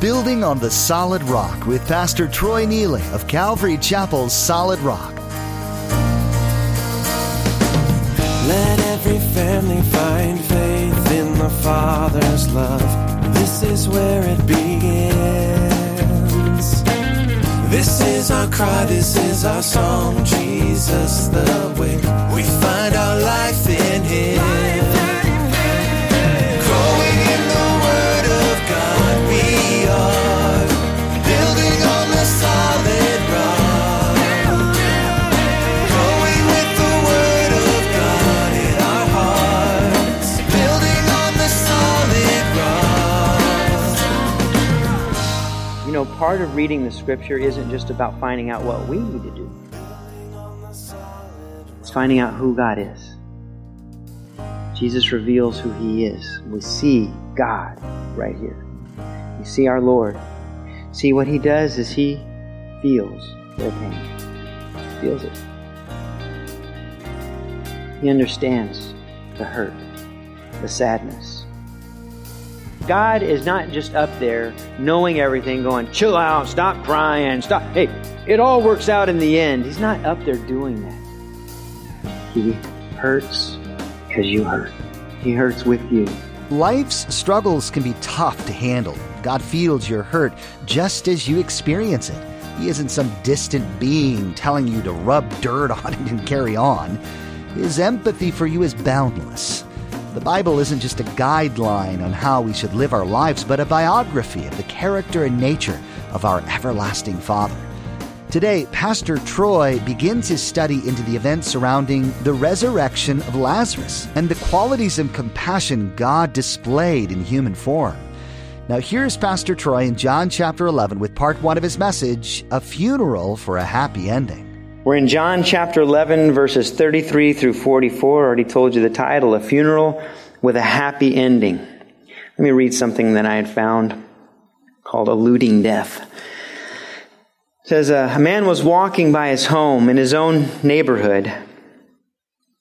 Building on the Solid Rock with Pastor Troy Neely of Calvary Chapel's Solid Rock. Let every family find faith in the Father's love. This is where it begins. This is our cry, this is our song. Jesus, the way we find our life in Him. Part of reading the scripture isn't just about finding out what we need to do, it's finding out who God is. Jesus reveals who He is. We see God right here. We see our Lord. See, what He does is He feels their pain, feels it. He understands the hurt, the sadness. God is not just up there knowing everything, going, chill out, stop crying, stop. Hey, it all works out in the end. He's not up there doing that. He hurts because you hurt. He hurts with you. Life's struggles can be tough to handle. God feels your hurt just as you experience it. He isn't some distant being telling you to rub dirt on it and carry on. His empathy for you is boundless. The Bible isn't just a guideline on how we should live our lives, but a biography of the character and nature of our everlasting Father. Today, Pastor Troy begins his study into the events surrounding the resurrection of Lazarus and the qualities of compassion God displayed in human form. Now, here's Pastor Troy in John chapter 11 with part one of his message A Funeral for a Happy Ending. We're in John chapter 11, verses 33 through 44. I already told you the title, A Funeral with a Happy Ending. Let me read something that I had found called Eluding Death. It says, uh, A man was walking by his home in his own neighborhood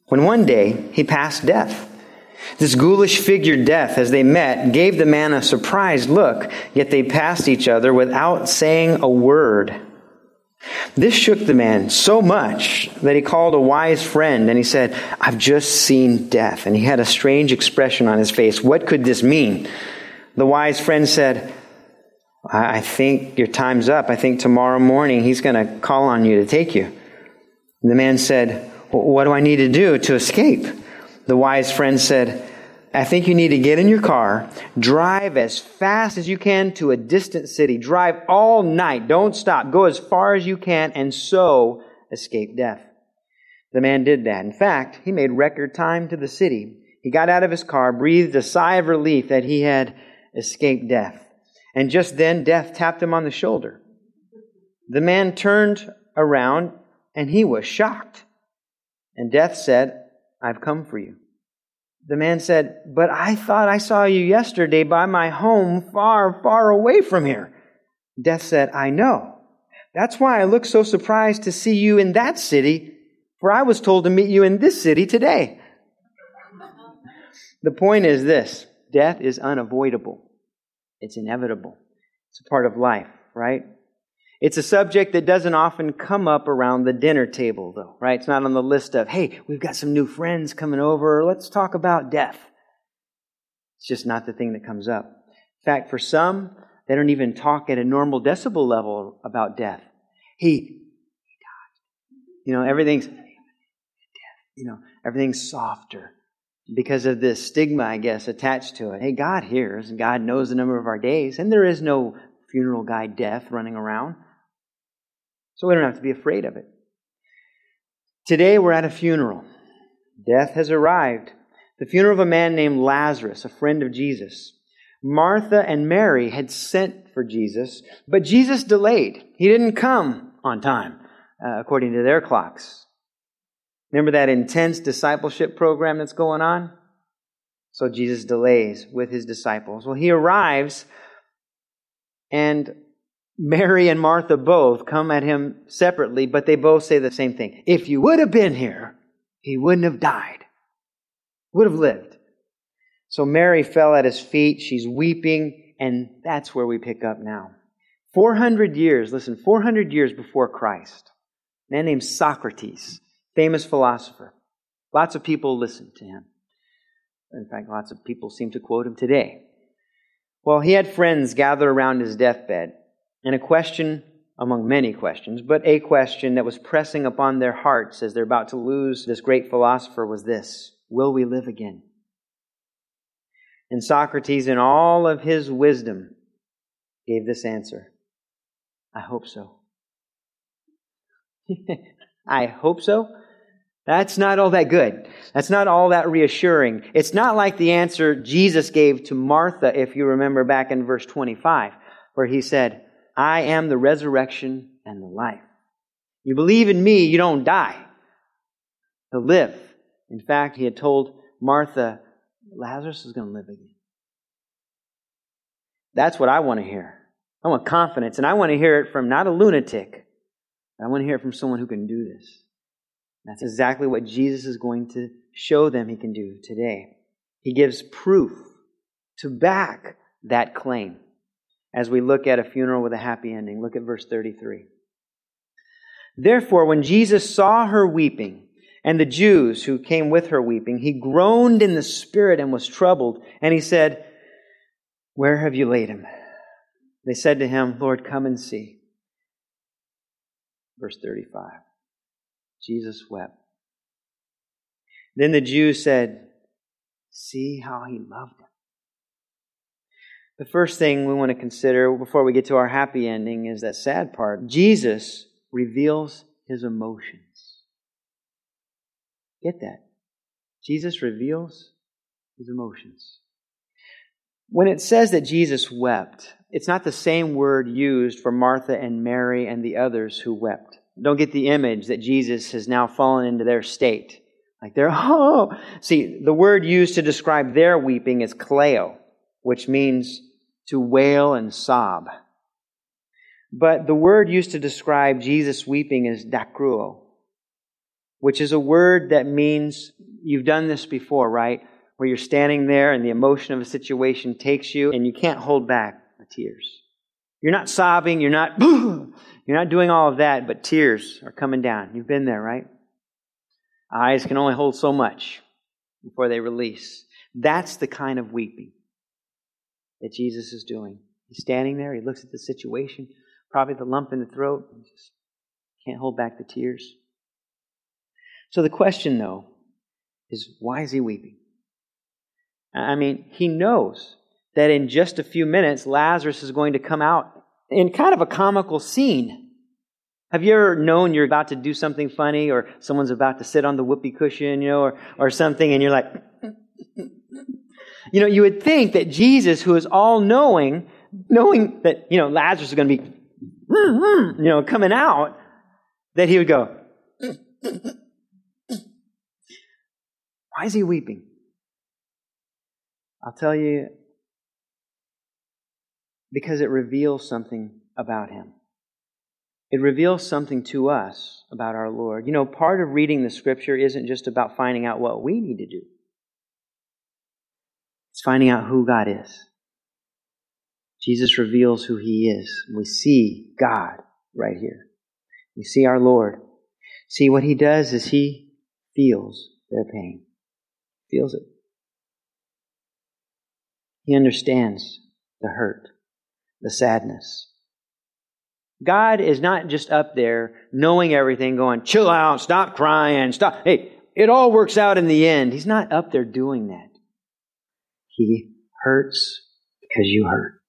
when one day he passed death. This ghoulish figure, Death, as they met, gave the man a surprised look, yet they passed each other without saying a word. This shook the man so much that he called a wise friend and he said, I've just seen death. And he had a strange expression on his face. What could this mean? The wise friend said, I think your time's up. I think tomorrow morning he's going to call on you to take you. The man said, What do I need to do to escape? The wise friend said, I think you need to get in your car, drive as fast as you can to a distant city, drive all night, don't stop, go as far as you can, and so escape death. The man did that. In fact, he made record time to the city. He got out of his car, breathed a sigh of relief that he had escaped death. And just then, death tapped him on the shoulder. The man turned around and he was shocked. And death said, I've come for you. The man said, But I thought I saw you yesterday by my home far, far away from here. Death said, I know. That's why I look so surprised to see you in that city, for I was told to meet you in this city today. The point is this death is unavoidable, it's inevitable. It's a part of life, right? It's a subject that doesn't often come up around the dinner table, though, right? It's not on the list of, hey, we've got some new friends coming over. Let's talk about death. It's just not the thing that comes up. In fact, for some, they don't even talk at a normal decibel level about death. He, he died. You know, everything's. You know, everything's softer because of this stigma, I guess, attached to it. Hey, God hears and God knows the number of our days, and there is no funeral guy death running around. So we don't have to be afraid of it. Today we're at a funeral. Death has arrived. The funeral of a man named Lazarus, a friend of Jesus. Martha and Mary had sent for Jesus, but Jesus delayed. He didn't come on time, uh, according to their clocks. Remember that intense discipleship program that's going on? So Jesus delays with his disciples. Well, he arrives, and Mary and Martha both come at him separately, but they both say the same thing. If you would have been here, he wouldn't have died, would have lived. So Mary fell at his feet. She's weeping And that's where we pick up now. 400 years, listen, 400 years before Christ, a man named Socrates, famous philosopher. Lots of people listened to him. In fact, lots of people seem to quote him today. Well, he had friends gather around his deathbed, and a question among many questions, but a question that was pressing upon their hearts as they're about to lose this great philosopher was this Will we live again? And Socrates, in all of his wisdom, gave this answer I hope so. I hope so. That's not all that good. That's not all that reassuring. It's not like the answer Jesus gave to Martha, if you remember back in verse 25, where he said, I am the resurrection and the life. You believe in me, you don't die. You'll live. In fact, he had told Martha, Lazarus is going to live again. That's what I want to hear. I want confidence, and I want to hear it from not a lunatic, I want to hear it from someone who can do this. That's exactly what Jesus is going to show them he can do today. He gives proof to back that claim as we look at a funeral with a happy ending. Look at verse 33. Therefore, when Jesus saw her weeping, and the Jews who came with her weeping, he groaned in the spirit and was troubled, and he said, Where have you laid him? They said to him, Lord, come and see. Verse 35. Jesus wept. Then the Jews said, See how he loved. The first thing we want to consider before we get to our happy ending is that sad part. Jesus reveals his emotions. Get that? Jesus reveals his emotions. When it says that Jesus wept, it's not the same word used for Martha and Mary and the others who wept. Don't get the image that Jesus has now fallen into their state. Like they're, oh. See, the word used to describe their weeping is kaleo, which means to wail and sob. But the word used to describe Jesus weeping is dakruo, which is a word that means you've done this before, right? Where you're standing there and the emotion of a situation takes you and you can't hold back the tears. You're not sobbing, you're not, you're not doing all of that, but tears are coming down. You've been there, right? Eyes can only hold so much before they release. That's the kind of weeping that Jesus is doing. He's standing there, he looks at the situation, probably the lump in the throat, and just can't hold back the tears. So the question, though, is why is he weeping? I mean, he knows that in just a few minutes, Lazarus is going to come out in kind of a comical scene. Have you ever known you're about to do something funny or someone's about to sit on the whoopee cushion, you know, or, or something, and you're like, you know, you would think that Jesus, who is all knowing, knowing that, you know, Lazarus is going to be, you know, coming out, that he would go, why is he weeping? I'll tell you, because it reveals something about him. It reveals something to us about our Lord. You know, part of reading the scripture isn't just about finding out what we need to do. It's finding out who God is. Jesus reveals who he is. We see God right here. We see our Lord. See, what he does is he feels their pain. Feels it. He understands the hurt, the sadness. God is not just up there knowing everything, going, chill out, stop crying, stop. Hey, it all works out in the end. He's not up there doing that. He hurts because you hurt.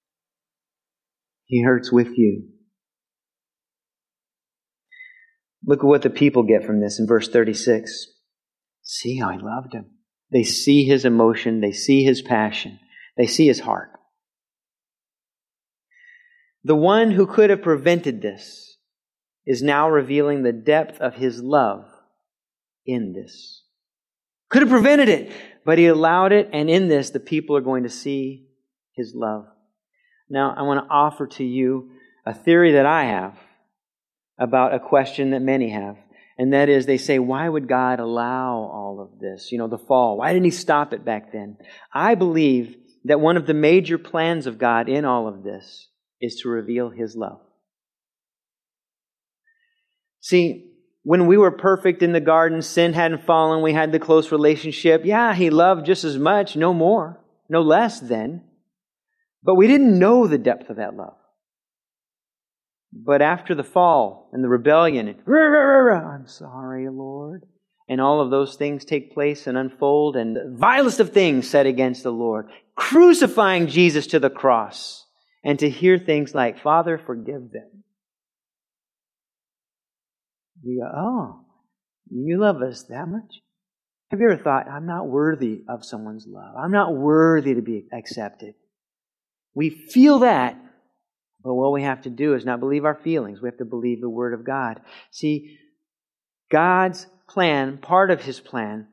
He hurts with you. Look at what the people get from this in verse 36. See how he loved him. They see his emotion, they see his passion, they see his heart. The one who could have prevented this is now revealing the depth of his love in this. Could have prevented it. But he allowed it, and in this, the people are going to see his love. Now, I want to offer to you a theory that I have about a question that many have. And that is, they say, why would God allow all of this? You know, the fall. Why didn't he stop it back then? I believe that one of the major plans of God in all of this is to reveal His love. See, when we were perfect in the garden, sin hadn't fallen, we had the close relationship. Yeah, He loved just as much, no more, no less then. But we didn't know the depth of that love. But after the fall and the rebellion, and, I'm sorry, Lord, and all of those things take place and unfold, and the vilest of things said against the Lord, crucifying Jesus to the cross, and to hear things like, Father, forgive them. You go, oh, you love us that much? Have you ever thought, I'm not worthy of someone's love? I'm not worthy to be accepted. We feel that, but what we have to do is not believe our feelings. We have to believe the Word of God. See, God's plan, part of His plan,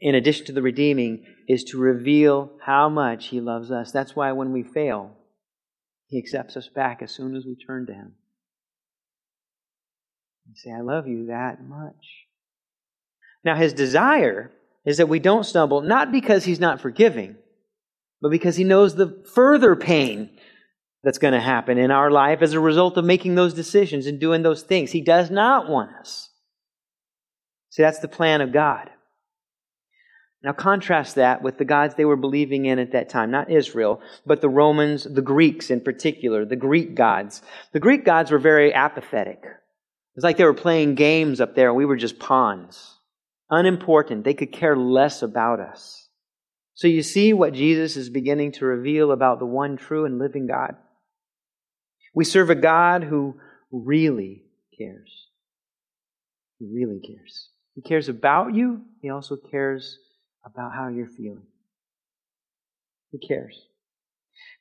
in addition to the redeeming, is to reveal how much He loves us. That's why when we fail, He accepts us back as soon as we turn to Him. Say, I love you that much. Now, His desire is that we don't stumble, not because He's not forgiving, but because He knows the further pain that's going to happen in our life as a result of making those decisions and doing those things. He does not want us. See, that's the plan of God. Now contrast that with the gods they were believing in at that time, not Israel, but the Romans, the Greeks in particular, the Greek gods. The Greek gods were very apathetic. It's like they were playing games up there and we were just pawns. Unimportant. They could care less about us. So you see what Jesus is beginning to reveal about the one true and living God. We serve a God who really cares. He really cares. He cares about you. He also cares about how you're feeling. He cares.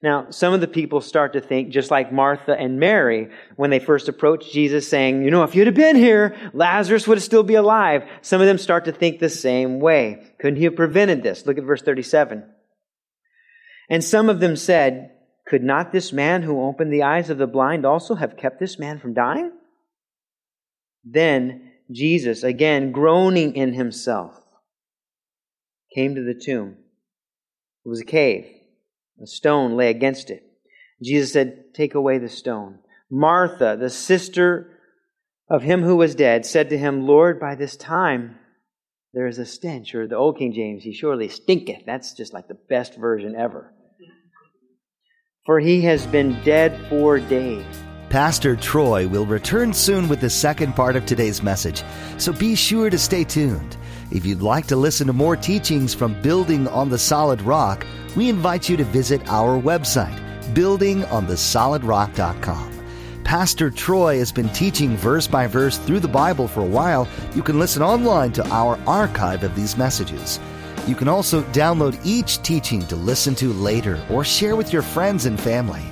Now, some of the people start to think, just like Martha and Mary, when they first approached Jesus saying, you know, if you'd have been here, Lazarus would still be alive. Some of them start to think the same way. Couldn't he have prevented this? Look at verse 37. And some of them said, could not this man who opened the eyes of the blind also have kept this man from dying? Then Jesus, again groaning in himself, came to the tomb. It was a cave. A stone lay against it. Jesus said, Take away the stone. Martha, the sister of him who was dead, said to him, Lord, by this time there is a stench. Or the old King James, he surely stinketh. That's just like the best version ever for he has been dead four days. Pastor Troy will return soon with the second part of today's message, so be sure to stay tuned. If you'd like to listen to more teachings from Building on the Solid Rock, we invite you to visit our website, buildingonthesolidrock.com. Pastor Troy has been teaching verse by verse through the Bible for a while. You can listen online to our archive of these messages. You can also download each teaching to listen to later or share with your friends and family.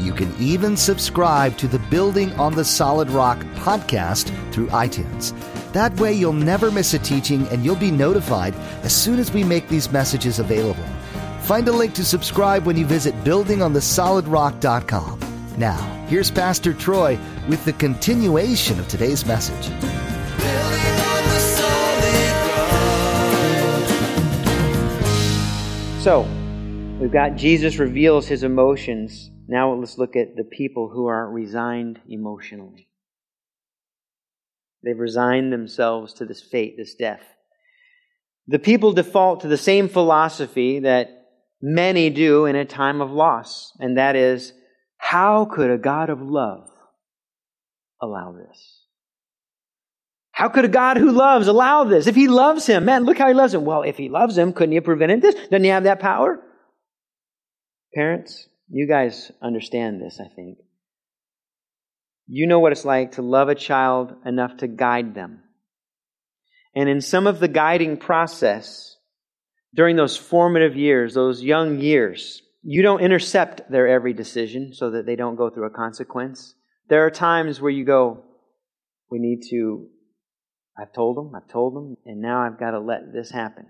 You can even subscribe to the Building on the Solid Rock podcast through iTunes. That way, you'll never miss a teaching and you'll be notified as soon as we make these messages available. Find a link to subscribe when you visit buildingonthesolidrock.com. Now, here's Pastor Troy with the continuation of today's message. So, we've got Jesus reveals his emotions. Now let's look at the people who are resigned emotionally. They've resigned themselves to this fate, this death. The people default to the same philosophy that many do in a time of loss, and that is, how could a God of love allow this? How could a God who loves allow this? If he loves him, man, look how he loves him. Well, if he loves him, couldn't he have prevented this? Doesn't he have that power? Parents, you guys understand this, I think. You know what it's like to love a child enough to guide them. And in some of the guiding process, during those formative years, those young years, you don't intercept their every decision so that they don't go through a consequence. There are times where you go, we need to I've told them, I've told them, and now I've got to let this happen.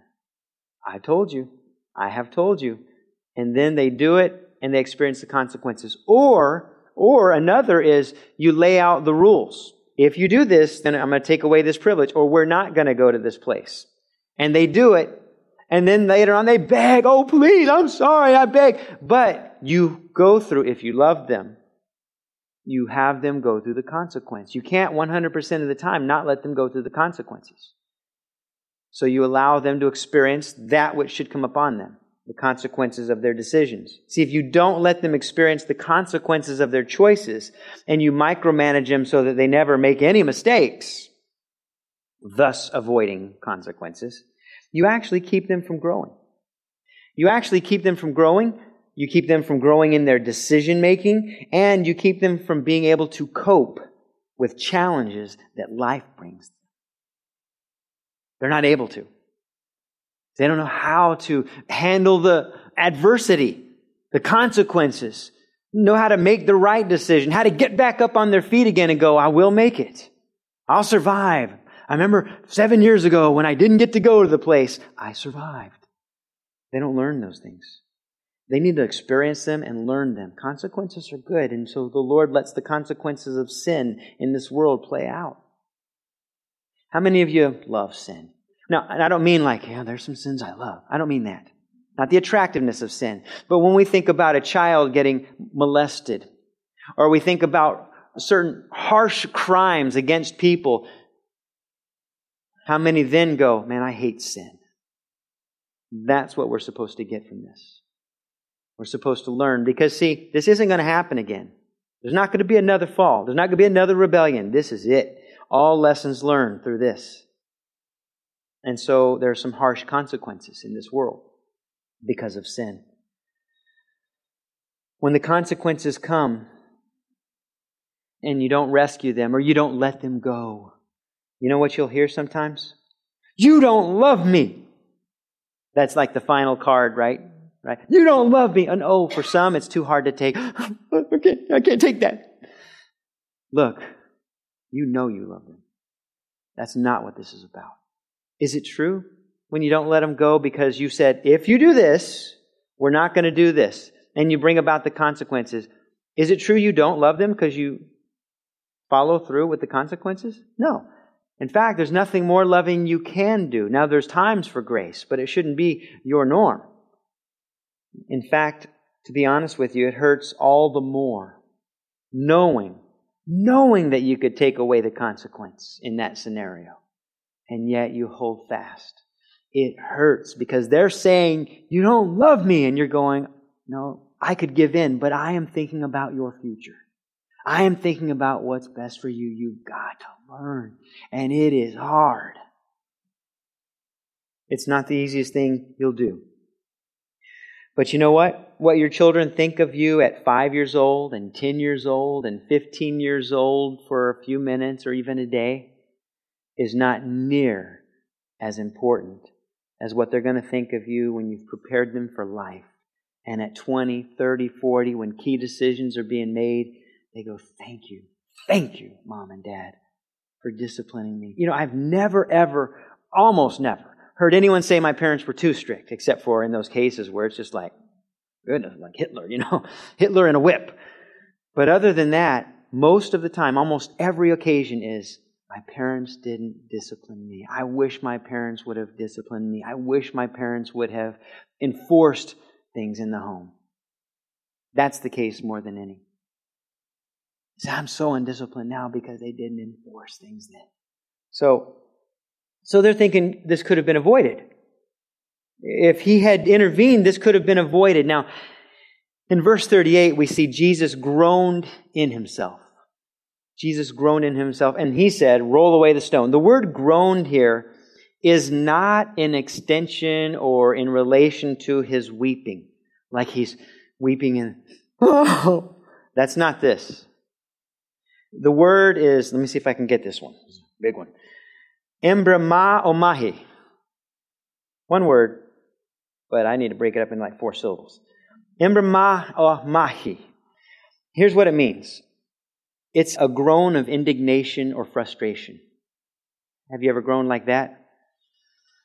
I told you, I have told you. And then they do it and they experience the consequences. Or, or another is you lay out the rules. If you do this, then I'm going to take away this privilege, or we're not going to go to this place. And they do it, And then later on they beg, oh please, I'm sorry, I beg. But you go through, if you love them, you have them go through the consequence. You can't 100% of the time not let them go through the consequences. So you allow them to experience that which should come upon them, the consequences of their decisions. See, if you don't let them experience the consequences of their choices and you micromanage them so that they never make any mistakes, thus avoiding consequences, you actually keep them from growing. You actually keep them from growing you keep them from growing in their decision making, and you keep them from being able to cope with challenges that life brings them. They're not able to. They don't know how to handle the adversity, the consequences, know how to make the right decision, how to get back up on their feet again and go, I will make it. I'll survive. I remember seven years ago when I didn't get to go to the place, I survived. They don't learn those things. They need to experience them and learn them. Consequences are good, and so the Lord lets the consequences of sin in this world play out. How many of you love sin? Now, I don't mean like, yeah, there's some sins I love. I don't mean that. Not the attractiveness of sin. But when we think about a child getting molested, or we think about certain harsh crimes against people, how many then go, man, I hate sin? That's what we're supposed to get from this. We're supposed to learn because, see, this isn't going to happen again. There's not going to be another fall. There's not going to be another rebellion. This is it. All lessons learned through this. And so there are some harsh consequences in this world because of sin. When the consequences come and you don't rescue them or you don't let them go, you know what you'll hear sometimes? You don't love me. That's like the final card, right? Right? You don't love me. And oh, for some, it's too hard to take. okay, I can't take that. Look, you know you love them. That's not what this is about. Is it true when you don't let them go because you said, if you do this, we're not going to do this, and you bring about the consequences? Is it true you don't love them because you follow through with the consequences? No. In fact, there's nothing more loving you can do. Now, there's times for grace, but it shouldn't be your norm. In fact, to be honest with you, it hurts all the more knowing, knowing that you could take away the consequence in that scenario, and yet you hold fast. It hurts because they're saying, You don't love me, and you're going, No, I could give in, but I am thinking about your future. I am thinking about what's best for you. You've got to learn, and it is hard. It's not the easiest thing you'll do. But you know what? What your children think of you at five years old and 10 years old and 15 years old for a few minutes or even a day is not near as important as what they're going to think of you when you've prepared them for life. And at 20, 30, 40, when key decisions are being made, they go, Thank you. Thank you, mom and dad, for disciplining me. You know, I've never, ever, almost never heard anyone say my parents were too strict, except for in those cases where it's just like, goodness, like Hitler, you know, Hitler and a whip. But other than that, most of the time, almost every occasion is, my parents didn't discipline me. I wish my parents would have disciplined me. I wish my parents would have enforced things in the home. That's the case more than any. So I'm so undisciplined now because they didn't enforce things then. So so they're thinking this could have been avoided. If he had intervened, this could have been avoided. Now, in verse 38, we see Jesus groaned in himself. Jesus groaned in himself, and he said, Roll away the stone. The word groaned here is not in extension or in relation to his weeping, like he's weeping and, oh, that's not this. The word is, let me see if I can get this one. Big one. Embrama omahi. One word, but I need to break it up in like four syllables. Embrama omahi. Here's what it means it's a groan of indignation or frustration. Have you ever groaned like that?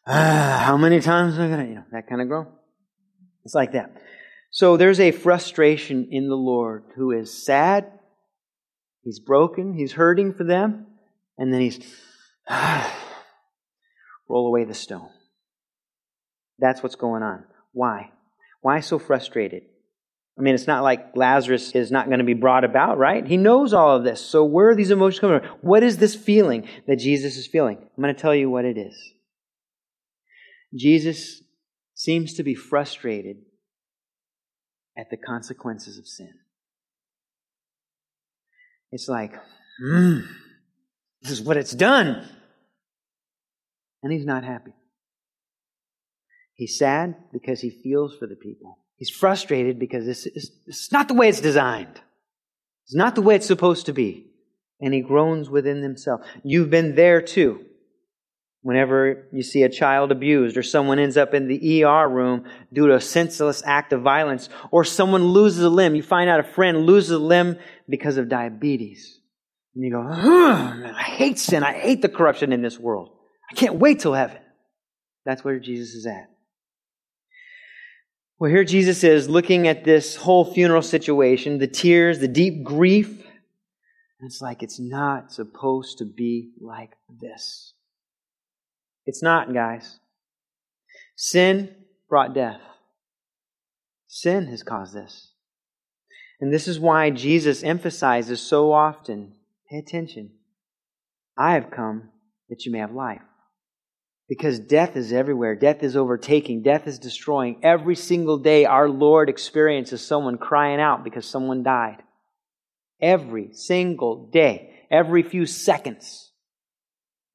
Ah, how many times am I gonna, you know, that kind of groan? It's like that. So there's a frustration in the Lord who is sad, he's broken, he's hurting for them, and then he's, ah, roll away the stone. That's what's going on. Why? Why so frustrated? I mean, it's not like Lazarus is not going to be brought about, right? He knows all of this. So where are these emotions coming from? What is this feeling that Jesus is feeling? I'm going to tell you what it is. Jesus seems to be frustrated at the consequences of sin. It's like, hmm, this is what it's done. And he's not happy. He's sad because he feels for the people. He's frustrated because this is, not the way it's designed. It's not the way it's supposed to be. And he groans within himself. You've been there too. Whenever you see a child abused, or someone ends up in the ER room due to a senseless act of violence, or someone loses a limb, you find out a friend loses a limb because of diabetes. And you go, I hate sin. I hate the corruption in this world. I can't wait till heaven. That's where Jesus is at. Well, here Jesus is looking at this whole funeral situation, the tears, the deep grief. And it's like it's not supposed to be like this. It's not, guys. Sin brought death. Sin has caused this. And this is why Jesus emphasizes so often pay attention. I have come that you may have life. Because death is everywhere. Death is overtaking. Death is destroying. Every single day, our Lord experiences someone crying out because someone died. Every single day. Every few seconds.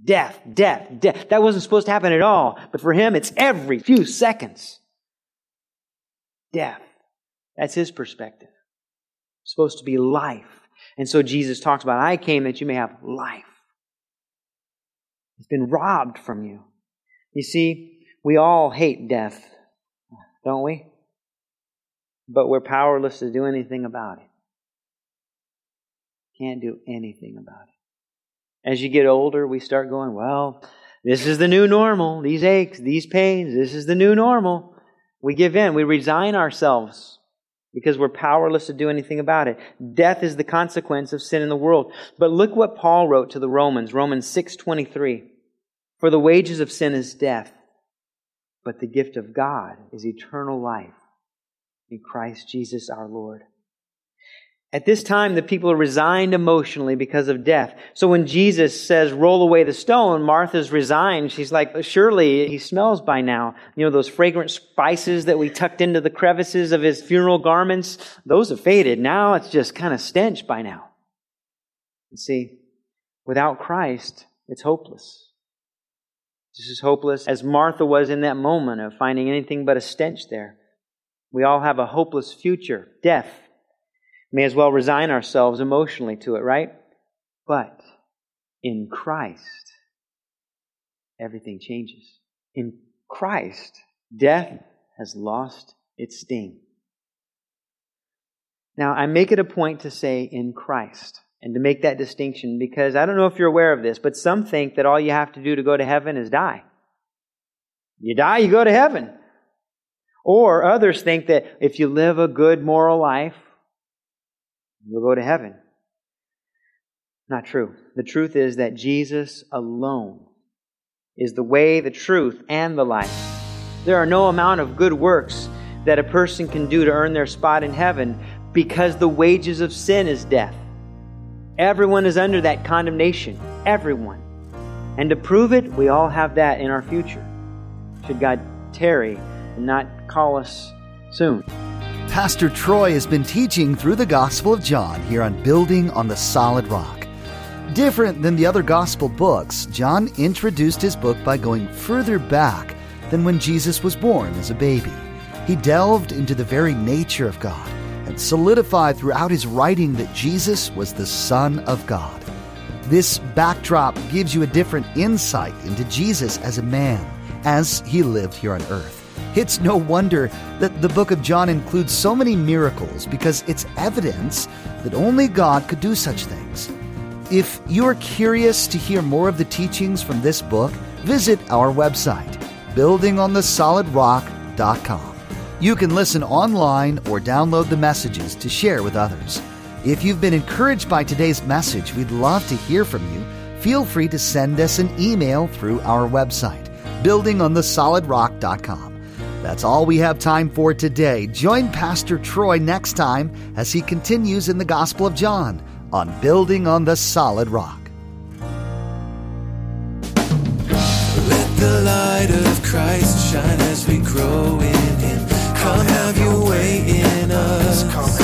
Death, death, death. That wasn't supposed to happen at all. But for him, it's every few seconds. Death. That's his perspective. It's supposed to be life. And so Jesus talks about, I came that you may have life. It's been robbed from you. You see, we all hate death, don't we? But we're powerless to do anything about it. Can't do anything about it. As you get older, we start going, well, this is the new normal. These aches, these pains, this is the new normal. We give in. We resign ourselves because we're powerless to do anything about it. Death is the consequence of sin in the world. But look what Paul wrote to the Romans, Romans 6:23. For the wages of sin is death, but the gift of God is eternal life in Christ Jesus our Lord. At this time, the people are resigned emotionally because of death. So when Jesus says, roll away the stone, Martha's resigned. She's like, surely he smells by now. You know, those fragrant spices that we tucked into the crevices of his funeral garments, those have faded. Now it's just kind of stench by now. You see, without Christ, it's hopeless. This is hopeless as Martha was in that moment of finding anything but a stench there. We all have a hopeless future, death may as well resign ourselves emotionally to it, right? But in Christ, everything changes. In Christ, death has lost its sting. Now, I make it a point to say in Christ and to make that distinction because I don't know if you're aware of this, but some think that all you have to do to go to heaven is die. You die, you go to heaven. Or others think that if you live a good moral life, You'll go to heaven. Not true. The truth is that Jesus alone is the way, the truth, and the life. There are no amount of good works that a person can do to earn their spot in heaven because the wages of sin is death. Everyone is under that condemnation. Everyone. And to prove it, we all have that in our future. Should God tarry and not call us soon. Pastor Troy has been teaching through the Gospel of John here on Building on the Solid Rock. Different than the other Gospel books, John introduced his book by going further back than when Jesus was born as a baby. He delved into the very nature of God and solidified throughout his writing that Jesus was the Son of God. This backdrop gives you a different insight into Jesus as a man, as he lived here on earth. It's no wonder that the book of John includes so many miracles because it's evidence that only God could do such things. If you're curious to hear more of the teachings from this book, visit our website, buildingonthesolidrock.com. You can listen online or download the messages to share with others. If you've been encouraged by today's message, we'd love to hear from you. Feel free to send us an email through our website, buildingonthesolidrock.com. That's all we have time for today. Join Pastor Troy next time as he continues in the Gospel of John on Building on the Solid Rock. Let the light of Christ shine as we grow in have your way in us.